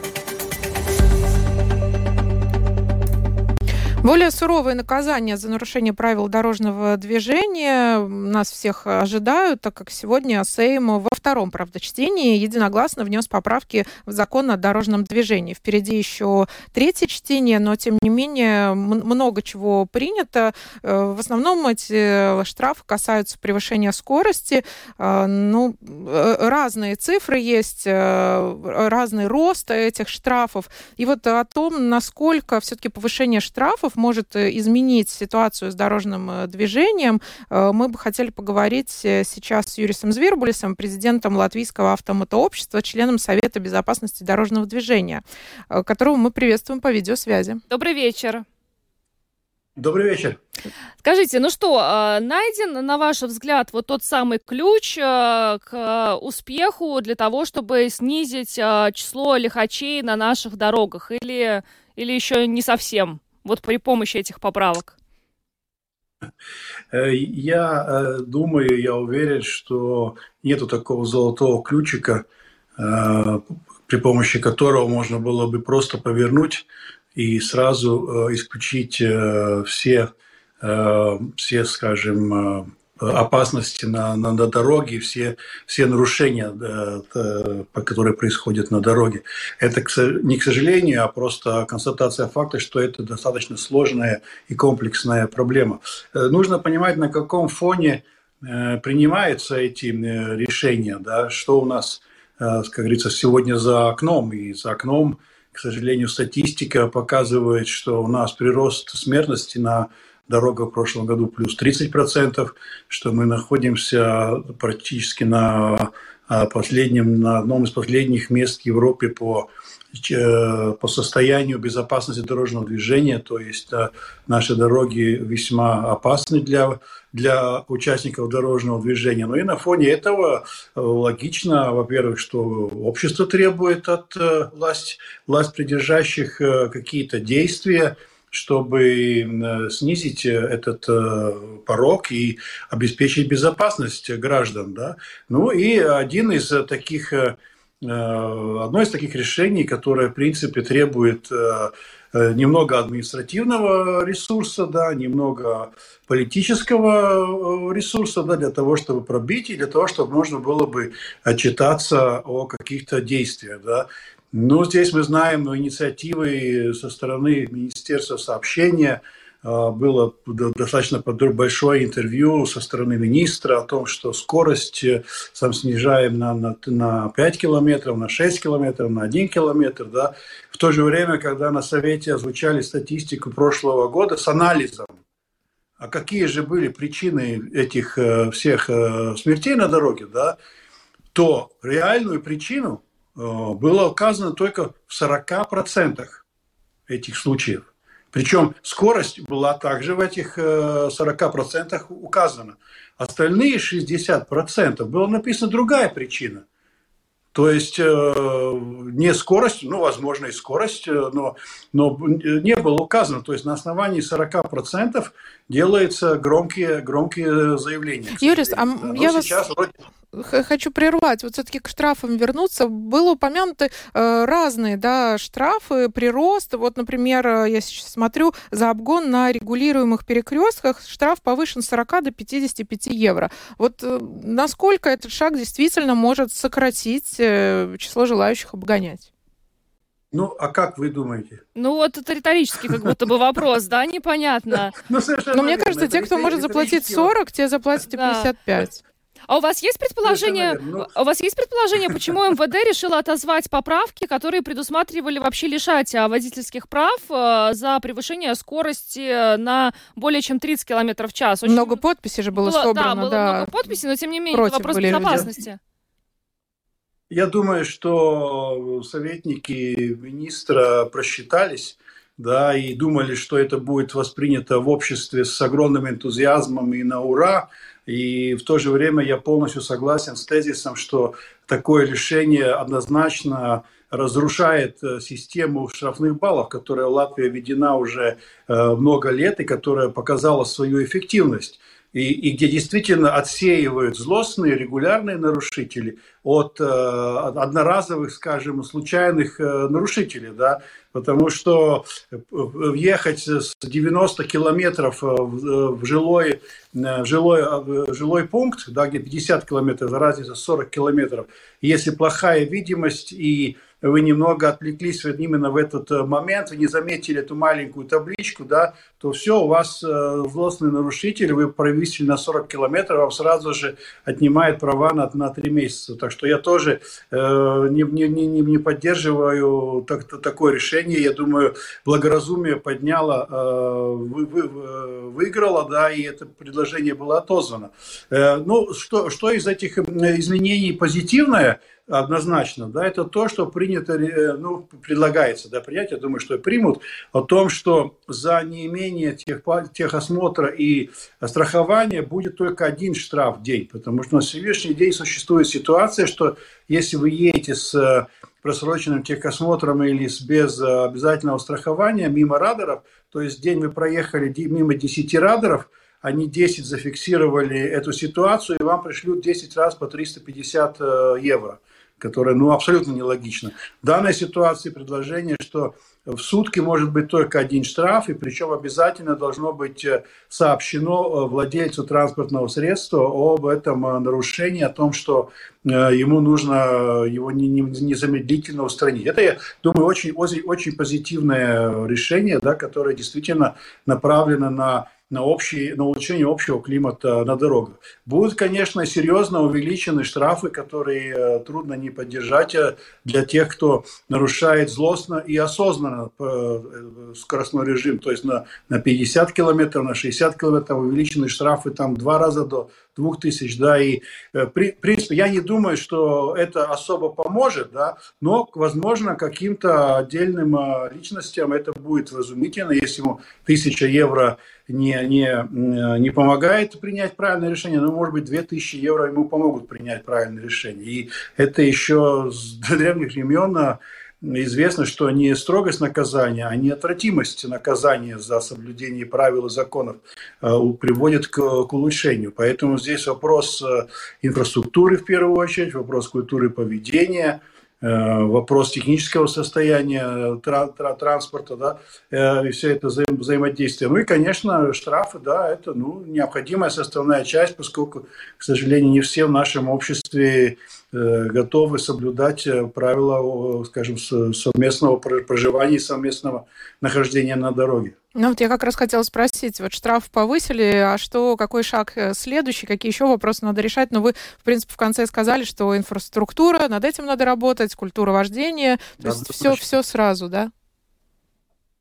Более суровые наказания за нарушение правил дорожного движения нас всех ожидают, так как сегодня Сейм во втором, правда, чтении единогласно внес поправки в закон о дорожном движении. Впереди еще третье чтение, но, тем не менее, много чего принято. Э, в основном эти штрафы касаются превышения скорости. Э, ну, э, разные цифры есть, разный рост этих штрафов. И вот о том, насколько все-таки повышение штрафов штрафов может э, изменить ситуацию с дорожным э, движением, э, мы бы хотели поговорить сейчас с Юрисом Звербулисом, президентом Латвийского автомотообщества, членом Совета безопасности дорожного движения, которого мы приветствуем по видеосвязи. Добрый вечер. Добрый вечер. Скажите, ну что, найден, на ваш взгляд, вот тот самый ключ к успеху для того, чтобы снизить число лихачей на наших дорогах? Или, или еще не совсем? Вот при помощи этих поправок? Э, я э, думаю, я уверен, что нету такого золотого ключика, э, при помощи которого можно было бы просто повернуть и сразу исключить все, все скажем, опасности на, на, на дороге, все, все нарушения, да, которые происходят на дороге. Это не к сожалению, а просто констатация факта, что это достаточно сложная и комплексная проблема. Э, нужно понимать, на каком фоне э, принимаются эти э, решения, да, что у нас, как говорится, сегодня за окном, и за окном, к сожалению, статистика показывает, что у нас прирост смертности на дорога в прошлом году плюс 30%, что мы находимся практически на а, последнем, на одном из последних мест в Европе по э, по состоянию безопасности дорожного движения, то есть э, наши дороги весьма опасны для, для участников дорожного движения. Но ну и на фоне этого э, логично, во-первых, что общество требует от власть, власть придержащих какие-то действия, чтобы снизить э, этот э, порог и обеспечить безопасность граждан. Да? Ну и один из таких, э, одно из таких решений, которое, в принципе, требует немного административного ресурса, да, немного политического ресурса да, для того, чтобы пробить и для того, чтобы можно было бы отчитаться о каких-то действиях. Да. Ну, здесь мы знаем инициативы со стороны Министерства сообщения. А, было достаточно большое интервью со стороны министра о том, что скорость э, сам снижаем на, на, на 5 километров, на 6 километров, на 1 километр. Да. В то же время, когда на Совете озвучали статистику прошлого года с анализом, а какие же были причины этих э, всех э, смертей на дороге, да, то реальную причину – было указано только в 40% этих случаев. Причем скорость была также в этих 40% э, указана. Остальные 60% было написано другая причина. То есть э, не скорость, ну, возможно, и скорость, э, но, но не было указано. То есть на основании 40% делаются громкие, громкие заявления. Юрис, а но я вас... Вроде хочу прервать, вот все-таки к штрафам вернуться. Было упомянуты э, разные да, штрафы, прирост. Вот, например, э, я сейчас смотрю, за обгон на регулируемых перекрестках штраф повышен с 40 до 55 евро. Вот э, насколько этот шаг действительно может сократить число желающих обгонять? Ну, а как вы думаете? Ну, вот это риторический как будто бы вопрос, да, непонятно. [LAUGHS] Ну, Но мне кажется, те, кто может заплатить 40, те заплатят и 55. А у вас есть предположение, ну, у вас есть предположение, почему МВД решило отозвать поправки, которые предусматривали вообще лишать водительских прав э, за превышение скорости на более чем 30 км в час? Очень много подписей же было, было собрано. Да, было да. много подписей, но тем не менее это вопрос безопасности. Люди. Я думаю, что советники министра просчитались да, и думали, что это будет воспринято в обществе с огромным энтузиазмом и на ура. И в то же время я полностью согласен с тезисом, что такое решение однозначно разрушает э, систему штрафных баллов, которая в Латвии введена уже э, много лет и которая показала свою эффективность и, и где действительно отсеивают злостные регулярные нарушители от э, одноразовых, скажем, случайных э, нарушителей, да, потому что въехать с 90 километров в, в жилой, в жилой, в жилой пункт, да, где 50 километров, разница 40 километров, если плохая видимость и вы немного отвлеклись именно в этот э, момент, вы не заметили эту маленькую табличку, да, то все, у вас э, злостный нарушитель, вы провисели на 40 километров, вам сразу же отнимает права на, на 3 месяца. Так что я тоже э, не, не, не, не поддерживаю так, такое решение. Я думаю, благоразумие подняло, э, вы, вы, выиграло, да, и это предложение было отозвано. Э, ну, что, что из этих изменений позитивное – однозначно, да, это то, что принято, э, ну, предлагается, да, принять, я думаю, что примут, о том, что за неимение тех, техосмотра и страхования будет только один штраф в день, потому что на сегодняшний день существует ситуация, что если вы едете с э, просроченным техосмотром или с без э, обязательного страхования мимо радаров, то есть день вы проехали мимо 10 радаров, они 10 зафиксировали эту ситуацию, и вам пришлют 10 раз по 350 евро которое ну, абсолютно нелогично. В данной ситуации предложение, что в сутки может быть только один штраф, и причем обязательно должно быть э, сообщено э, владельцу транспортного средства об этом э, нарушении, о том, что ему нужно его незамедлительно устранить. Это, я думаю, очень, очень, позитивное решение, да, которое действительно направлено на на, общий, на улучшение общего климата на дорогах. Будут, конечно, серьезно увеличены штрафы, которые э, трудно не поддержать э, для тех, кто нарушает злостно и осознанно э, скоростной режим, то есть на, на 50 километров, на 60 километров увеличены штрафы там два раза до 2000, да, и в принципе я не думаю, что это особо поможет, да, но, возможно, каким-то отдельным личностям это будет разумительно, если ему 1000 евро не, не, не помогает принять правильное решение, но, может быть, 2000 евро ему помогут принять правильное решение. И это еще с [LAUGHS] древних времен а, известно, что не строгость наказания, а неотвратимость наказания за соблюдение правил и законов а, приводит к, к улучшению. Поэтому здесь вопрос а, инфраструктуры в первую очередь, вопрос культуры поведения – вопрос технического состояния транспорта, да, э, и все это вза взаимодействие. Ну и, конечно, штрафы, да, это ну, необходимая составная часть, поскольку, к сожалению, не все в нашем обществе Э, готовы соблюдать э, правила, скажем, совместного проживания и совместного нахождения на дороге. Ну вот я как раз хотела спросить, вот штраф повысили, а что, какой шаг э, следующий, какие еще вопросы надо решать? Но ну, вы, в принципе, в конце сказали, что инфраструктура, над этим надо работать, культура вождения, то да, есть все, все сразу, да?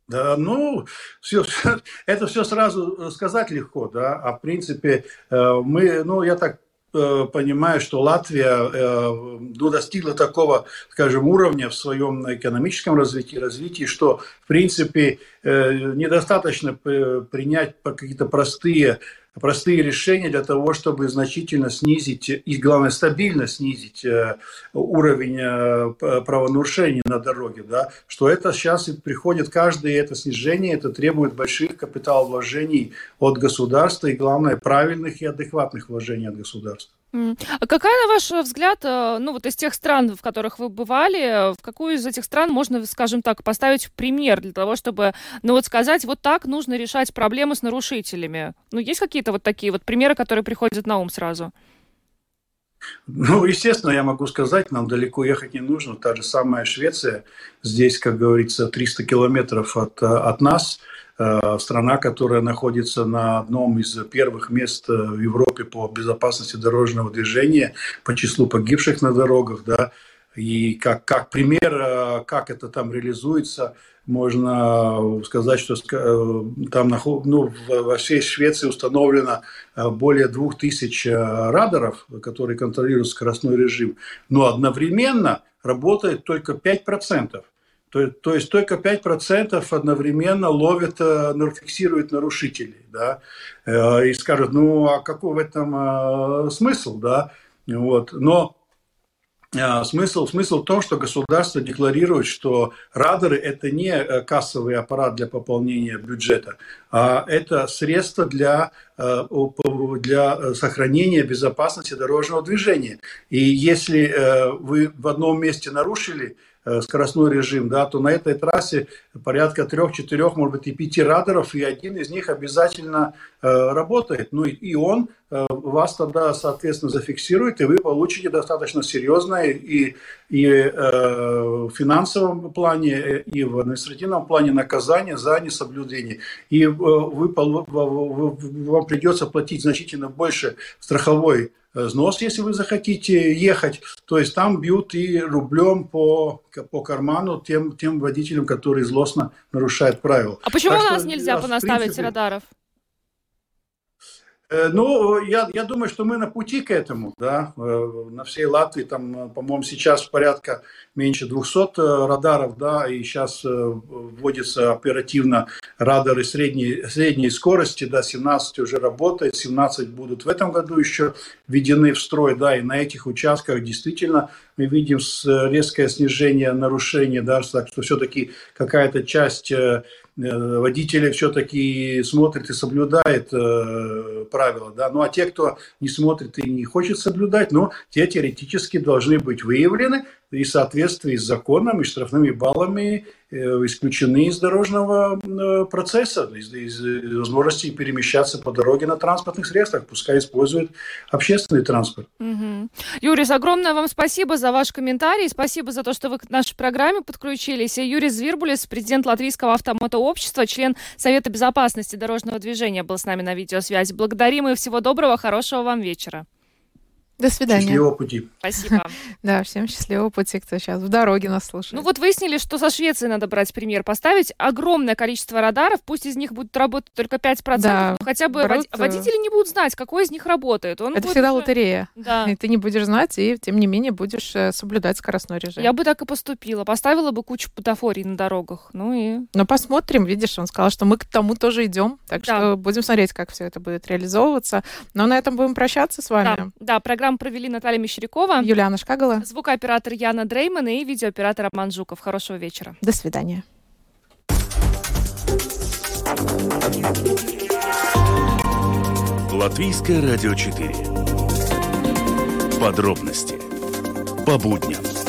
Да, ну, все, [LAUGHS] это все сразу сказать легко, да, а в принципе мы, ну, я так Э, понимаю, что Латвия э, ну, достигла такого, скажем, уровня в своем экономическом развитии, развитии, что, в принципе, э, недостаточно принять какие-то простые простые решения для того, чтобы значительно снизить и, главное, стабильно снизить э, уровень э, правонарушений на дороге. Да? Что это сейчас приходит каждое это снижение, это требует больших капиталовложений от государства и, главное, правильных и адекватных вложений от государства. А какая, на ваш взгляд, э, ну вот из тех стран, в которых вы бывали, в какую из этих стран можно, скажем так, поставить пример для того, чтобы, ну вот сказать, вот так нужно решать проблемы с нарушителями? Ну есть какие-то вот такие вот примеры, которые приходят на ум сразу? Ну, естественно, я могу сказать, нам далеко ехать не нужно. Та же самая Швеция, здесь, как говорится, 300 километров от, от нас – Э, страна, которая находится на одном из первых мест э, в Европе по безопасности дорожного движения, по числу погибших на дорогах, да, и как, как пример, э, как это там реализуется, можно сказать, что там ну, во всей Швеции установлено более двух тысяч радаров, которые контролируют скоростной режим, но одновременно работает только 5%. То, то есть только 5% одновременно ловят, э, фиксируют нарушителей. Да? Э, и скажут, ну а какой в этом э, смысл? Да? Вот. Но Смысл, смысл в том, что государство декларирует, что радары – это не кассовый аппарат для пополнения бюджета, а это средство для, для сохранения безопасности дорожного движения. И если вы в одном месте нарушили скоростной режим, да, то на этой трассе порядка трех-четырех, может быть, и пяти радаров, и один из них обязательно э, работает. Ну и, и он э, вас тогда, соответственно, зафиксирует, и вы получите достаточно серьезное и, и э, в финансовом плане, и в административном плане наказание за несоблюдение. И э, вы, вы, вам придется платить значительно больше страховой взнос, если вы захотите ехать. То есть там бьют и рублем по, по карману тем, тем водителям, которые злостно нарушают правила. А почему так у нас что, нельзя понаставить принципе, радаров? Э, ну, я, я думаю, что мы на пути к этому, да, э, на всей Латвии, там, по-моему, сейчас порядка меньше 200 э, радаров, да, и сейчас вводятся оперативно радары средней, средней скорости, да, 17 уже работает, 17 будут в этом году еще введены в строй, да, и на этих участках действительно мы видим резкое снижение нарушений, да, так что все-таки какая-то часть Э, водители все-таки смотрят и соблюдают э, правила. Да? Ну а те, кто не смотрит и не хочет соблюдать, ну, те теоретически должны быть выявлены, и в соответствии с законом и штрафными баллами э, исключены из дорожного э, процесса, из, из возможности перемещаться по дороге на транспортных средствах, пускай используют общественный транспорт. Угу. Юрис, огромное вам спасибо за ваш комментарий, спасибо за то, что вы к нашей программе подключились. Юрий Звирбулис, президент Латвийского автомотообщества, член Совета безопасности дорожного движения, был с нами на видеосвязи. Благодарим и всего доброго, хорошего вам вечера. До свидания. Счастливого пути. Спасибо. [LAUGHS] Да, всем счастливого пути, кто сейчас в дороге нас слушает. Ну вот выяснили, что со Швеции надо брать пример. Поставить огромное количество радаров, пусть из них будет работать только 5%, да, но хотя бы брут... Э, водители не будут знать, какой из них работает. Он Это всегда уже... лотерея. Да. И ты не будешь знать, и тем не менее будешь э, соблюдать скоростной режим. Я бы так и поступила. Поставила бы кучу путафорий на дорогах. Ну и... Ну посмотрим, видишь, он сказал, что мы к тому тоже идем. Так да. что будем смотреть, как все это будет реализовываться. Но на этом будем прощаться с вами. Да, да программу провели Наталья Мещерякова, Юлиана Шкагала, звукооператор Яна Дрейман и видеооператор Роман Жуков. Хорошего вечера. До свидания. Латвийское радио 4. Подробности по будням.